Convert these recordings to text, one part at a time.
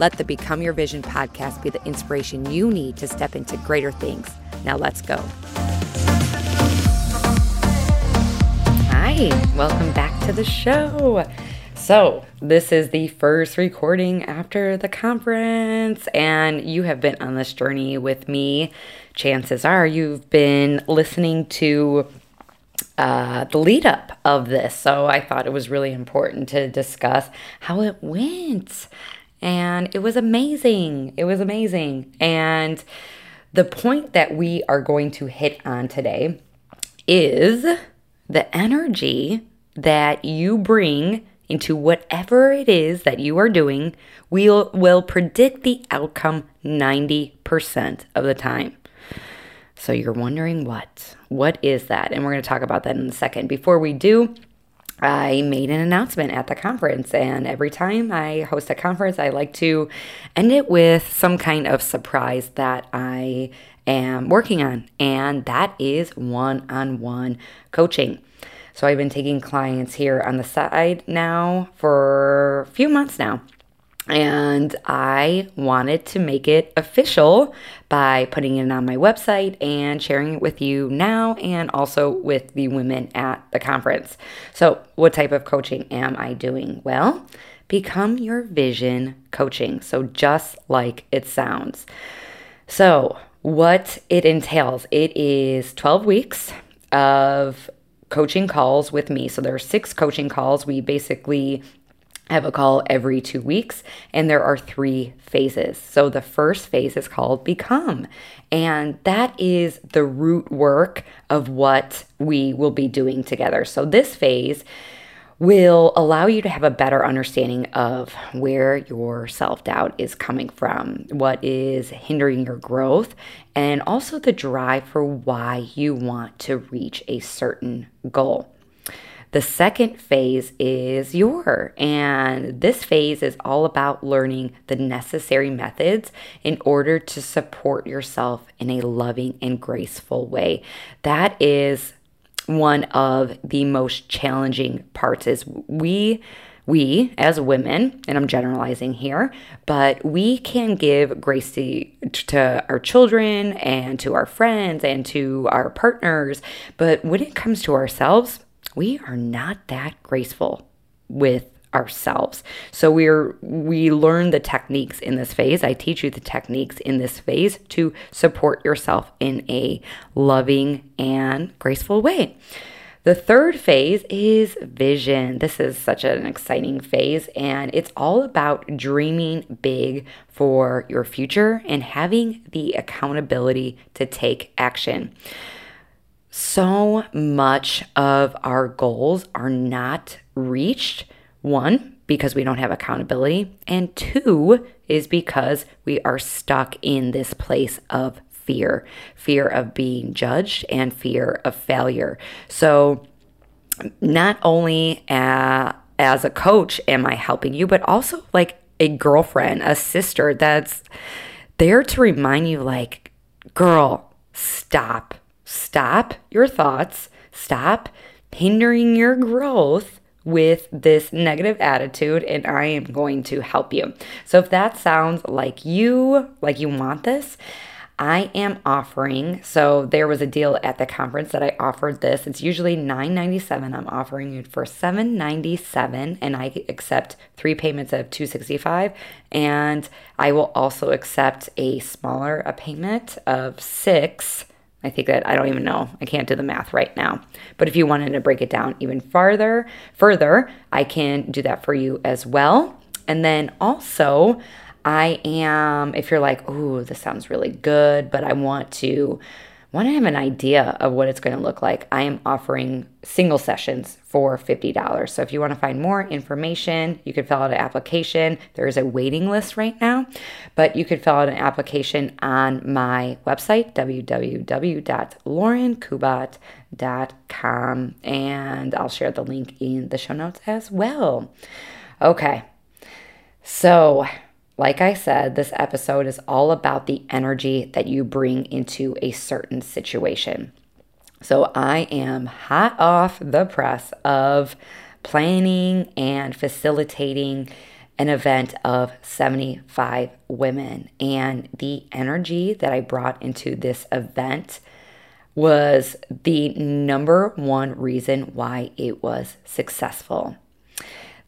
Let the Become Your Vision podcast be the inspiration you need to step into greater things. Now let's go. Hi, welcome back to the show. So, this is the first recording after the conference, and you have been on this journey with me. Chances are you've been listening to uh, the lead up of this. So, I thought it was really important to discuss how it went and it was amazing. It was amazing. And the point that we are going to hit on today is the energy that you bring into whatever it is that you are doing will will predict the outcome 90% of the time. So you're wondering what? What is that? And we're going to talk about that in a second. Before we do, I made an announcement at the conference, and every time I host a conference, I like to end it with some kind of surprise that I am working on, and that is one on one coaching. So I've been taking clients here on the side now for a few months now. And I wanted to make it official by putting it on my website and sharing it with you now and also with the women at the conference. So, what type of coaching am I doing? Well, become your vision coaching. So, just like it sounds. So, what it entails, it is 12 weeks of coaching calls with me. So, there are six coaching calls. We basically I have a call every two weeks, and there are three phases. So the first phase is called Become, and that is the root work of what we will be doing together. So this phase will allow you to have a better understanding of where your self doubt is coming from, what is hindering your growth, and also the drive for why you want to reach a certain goal. The second phase is your, and this phase is all about learning the necessary methods in order to support yourself in a loving and graceful way. That is one of the most challenging parts is we we as women and i'm generalizing here but we can give grace to, to, our children and to our friends and to our partners but when it comes to ourselves we are not that graceful with ourselves. So we're we learn the techniques in this phase. I teach you the techniques in this phase to support yourself in a loving and graceful way. The third phase is vision. This is such an exciting phase, and it's all about dreaming big for your future and having the accountability to take action so much of our goals are not reached. One, because we don't have accountability, and two, is because we are stuck in this place of fear fear of being judged and fear of failure. So, not only uh, as a coach am I helping you, but also like a girlfriend, a sister that's there to remind you, like, girl, stop stop your thoughts, stop hindering your growth with this negative attitude and I am going to help you. So if that sounds like you, like you want this, I am offering. So there was a deal at the conference that I offered this. It's usually $9.97. I'm offering it for $7.97 and I accept three payments of 265 and I will also accept a smaller a payment of 6 I think that I don't even know. I can't do the math right now. But if you wanted to break it down even farther, further, I can do that for you as well. And then also, I am if you're like, "Ooh, this sounds really good, but I want to want to have an idea of what it's going to look like, I am offering single sessions for $50. So if you want to find more information, you can fill out an application. There is a waiting list right now, but you could fill out an application on my website, www.laurenkubat.com, and I'll share the link in the show notes as well. Okay. So, like I said, this episode is all about the energy that you bring into a certain situation. So I am hot off the press of planning and facilitating an event of 75 women. And the energy that I brought into this event was the number one reason why it was successful.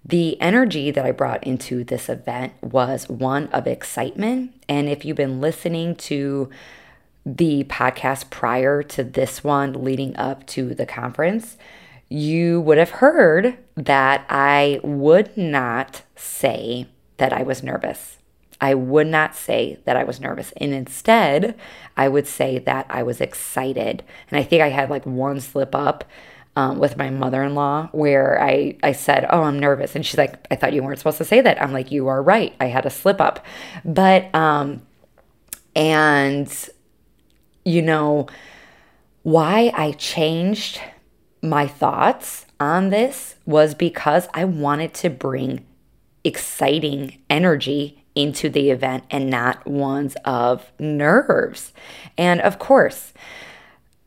The energy that I brought into this event was one of excitement. And if you've been listening to the podcast prior to this one leading up to the conference, you would have heard that I would not say that I was nervous. I would not say that I was nervous. And instead, I would say that I was excited. And I think I had like one slip up um, with my mother in law where I, I said, Oh, I'm nervous. And she's like, I thought you weren't supposed to say that. I'm like, You are right. I had a slip up. But, um, and, you know, why I changed my thoughts on this was because I wanted to bring exciting energy into the event and not ones of nerves. And of course,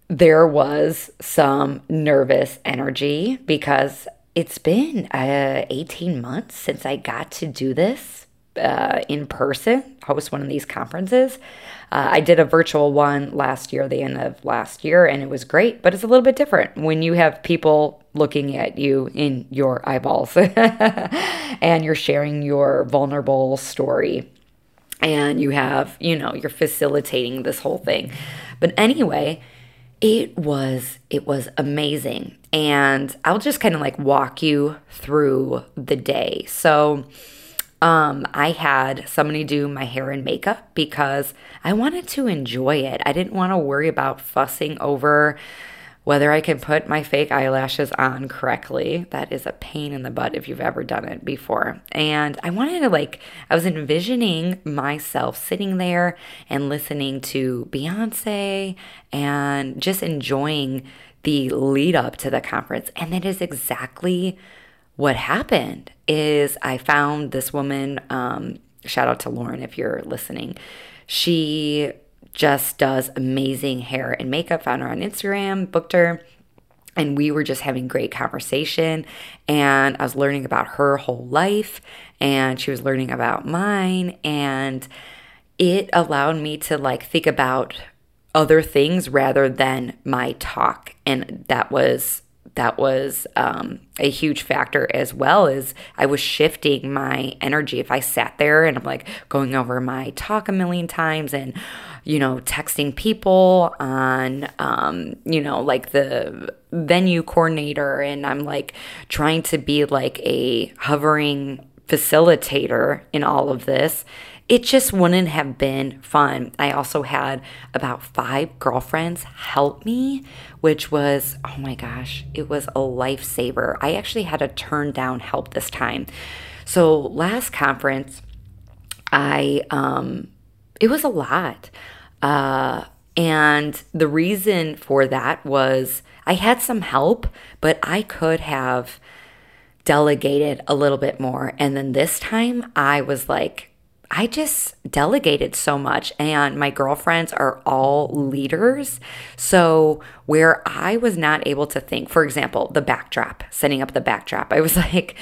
there was some nervous energy because it's been uh, 18 months since I got to do this uh, in person, host one of these conferences. Uh, I did a virtual one last year, the end of last year, and it was great, but it's a little bit different when you have people looking at you in your eyeballs and you're sharing your vulnerable story and you have, you know, you're facilitating this whole thing. But anyway, it was it was amazing. And i'll just kind of like walk you through the day. So um i had somebody do my hair and makeup because i wanted to enjoy it. I didn't want to worry about fussing over whether I can put my fake eyelashes on correctly. That is a pain in the butt if you've ever done it before. And I wanted to, like, I was envisioning myself sitting there and listening to Beyonce and just enjoying the lead up to the conference. And that is exactly what happened is I found this woman, um, shout out to Lauren if you're listening. She just does amazing hair and makeup. Found her on Instagram, booked her, and we were just having great conversation. And I was learning about her whole life, and she was learning about mine. And it allowed me to like think about other things rather than my talk. And that was that was um, a huge factor as well as i was shifting my energy if i sat there and i'm like going over my talk a million times and you know texting people on um, you know like the venue coordinator and i'm like trying to be like a hovering facilitator in all of this it just wouldn't have been fun. I also had about five girlfriends help me, which was, oh my gosh, it was a lifesaver. I actually had to turn down help this time. So last conference, I, um, it was a lot. Uh, and the reason for that was I had some help, but I could have delegated a little bit more. And then this time I was like, I just delegated so much, and my girlfriends are all leaders. So, where I was not able to think, for example, the backdrop, setting up the backdrop, I was like,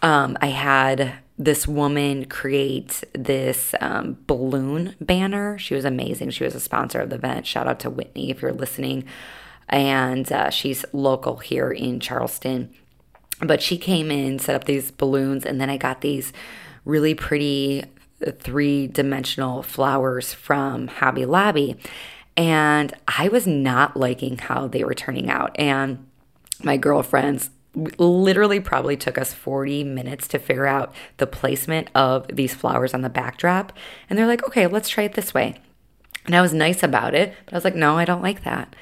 um, I had this woman create this um, balloon banner. She was amazing. She was a sponsor of the event. Shout out to Whitney if you're listening. And uh, she's local here in Charleston. But she came in, set up these balloons, and then I got these really pretty three dimensional flowers from Hobby Lobby. And I was not liking how they were turning out. And my girlfriends literally probably took us 40 minutes to figure out the placement of these flowers on the backdrop. And they're like, okay, let's try it this way. And I was nice about it, but I was like, no, I don't like that.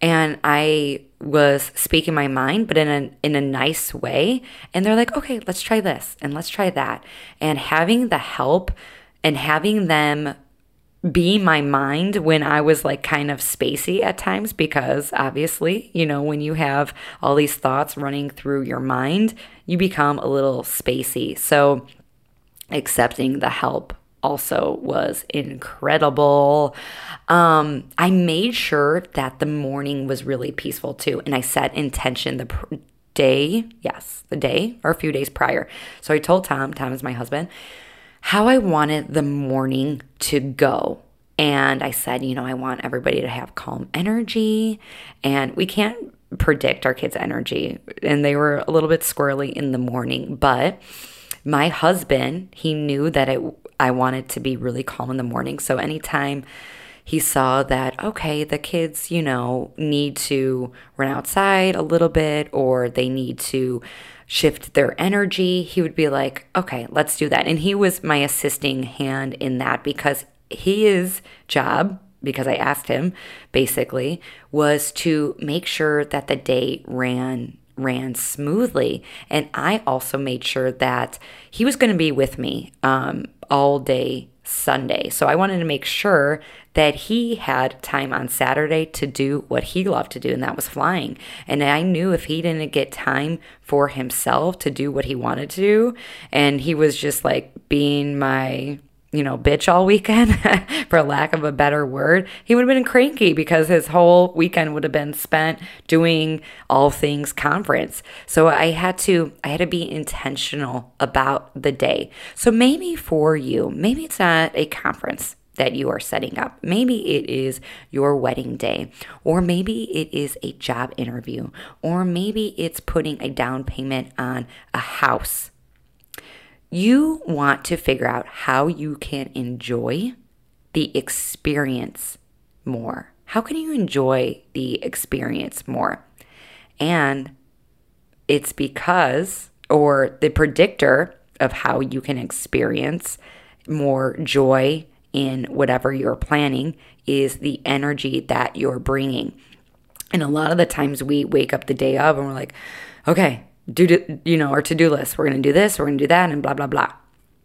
And I was speaking my mind, but in a in a nice way. And they're like, okay, let's try this and let's try that. And having the help and having them be my mind when I was like kind of spacey at times because obviously, you know, when you have all these thoughts running through your mind, you become a little spacey. So accepting the help also was incredible. Um, I made sure that the morning was really peaceful too, and I set intention the pr- day, yes, the day or a few days prior. So I told Tom, Tom is my husband, how I wanted the morning to go. And I said, you know, I want everybody to have calm energy, and we can't predict our kids' energy. And they were a little bit squirrely in the morning, but my husband, he knew that it, I wanted to be really calm in the morning. So anytime he saw that, okay, the kids, you know, need to run outside a little bit or they need to shift their energy, he would be like, okay, let's do that. And he was my assisting hand in that because his job, because I asked him basically, was to make sure that the day ran ran smoothly. And I also made sure that he was going to be with me um, all day Sunday. So I wanted to make sure that he had time on Saturday to do what he loved to do, and that was flying. And I knew if he didn't get time for himself to do what he wanted to do, and he was just like being my you know, bitch all weekend, for lack of a better word, he would have been cranky because his whole weekend would have been spent doing all things conference. So I had to, I had to be intentional about the day. So maybe for you, maybe it's not a conference that you are setting up. Maybe it is your wedding day, or maybe it is a job interview, or maybe it's putting a down payment on a house you want to figure out how you can enjoy the experience more. How can you enjoy the experience more? And it's because, or the predictor of how you can experience more joy in whatever you're planning is the energy that you're bringing. And a lot of the times we wake up the day of and we're like, okay, do you know our to-do list we're going to do this we're going to do that and blah blah blah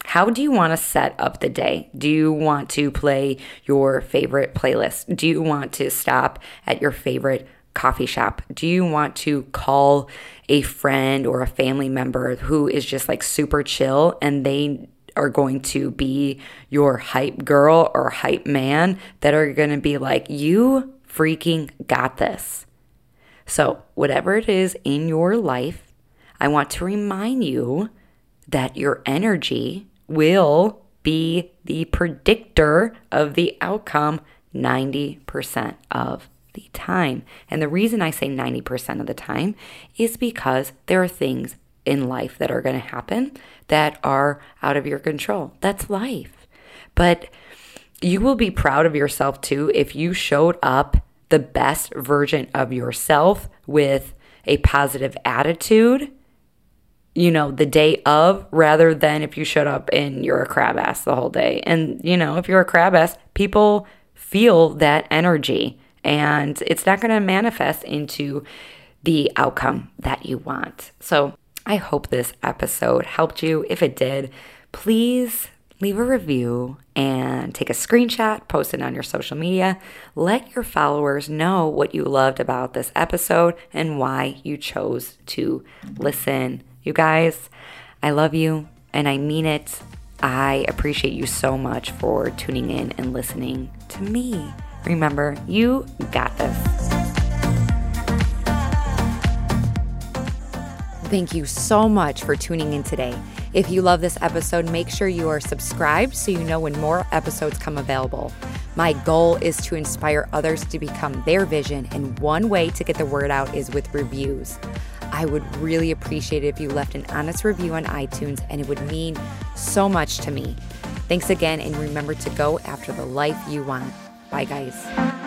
how do you want to set up the day? Do you want to play your favorite playlist? Do you want to stop at your favorite coffee shop? Do you want to call a friend or a family member who is just like super chill and they are going to be your hype girl or hype man that are going to be like, you freaking got this? So, whatever it is in your life I want to remind you that your energy will be the predictor of the outcome 90% of the time. And the reason I say 90% of the time is because there are things in life that are going to happen that are out of your control. That's life. But you will be proud of yourself too if you showed up the best version of yourself with a positive attitude you know, the day of rather than if you showed up and you're a crab ass the whole day. And, you know, if you're a crab ass, people feel that energy and it's not going to manifest into the outcome that you want. So I hope this episode helped you. If it did, please leave a review and take a screenshot, post it on your social media. Let your followers know what you loved about this episode and why you chose to listen you guys, I love you and I mean it. I appreciate you so much for tuning in and listening to me. Remember, you got this. Thank you so much for tuning in today. If you love this episode, make sure you are subscribed so you know when more episodes come available. My goal is to inspire others to become their vision, and one way to get the word out is with reviews. I would really appreciate it if you left an honest review on iTunes, and it would mean so much to me. Thanks again, and remember to go after the life you want. Bye, guys.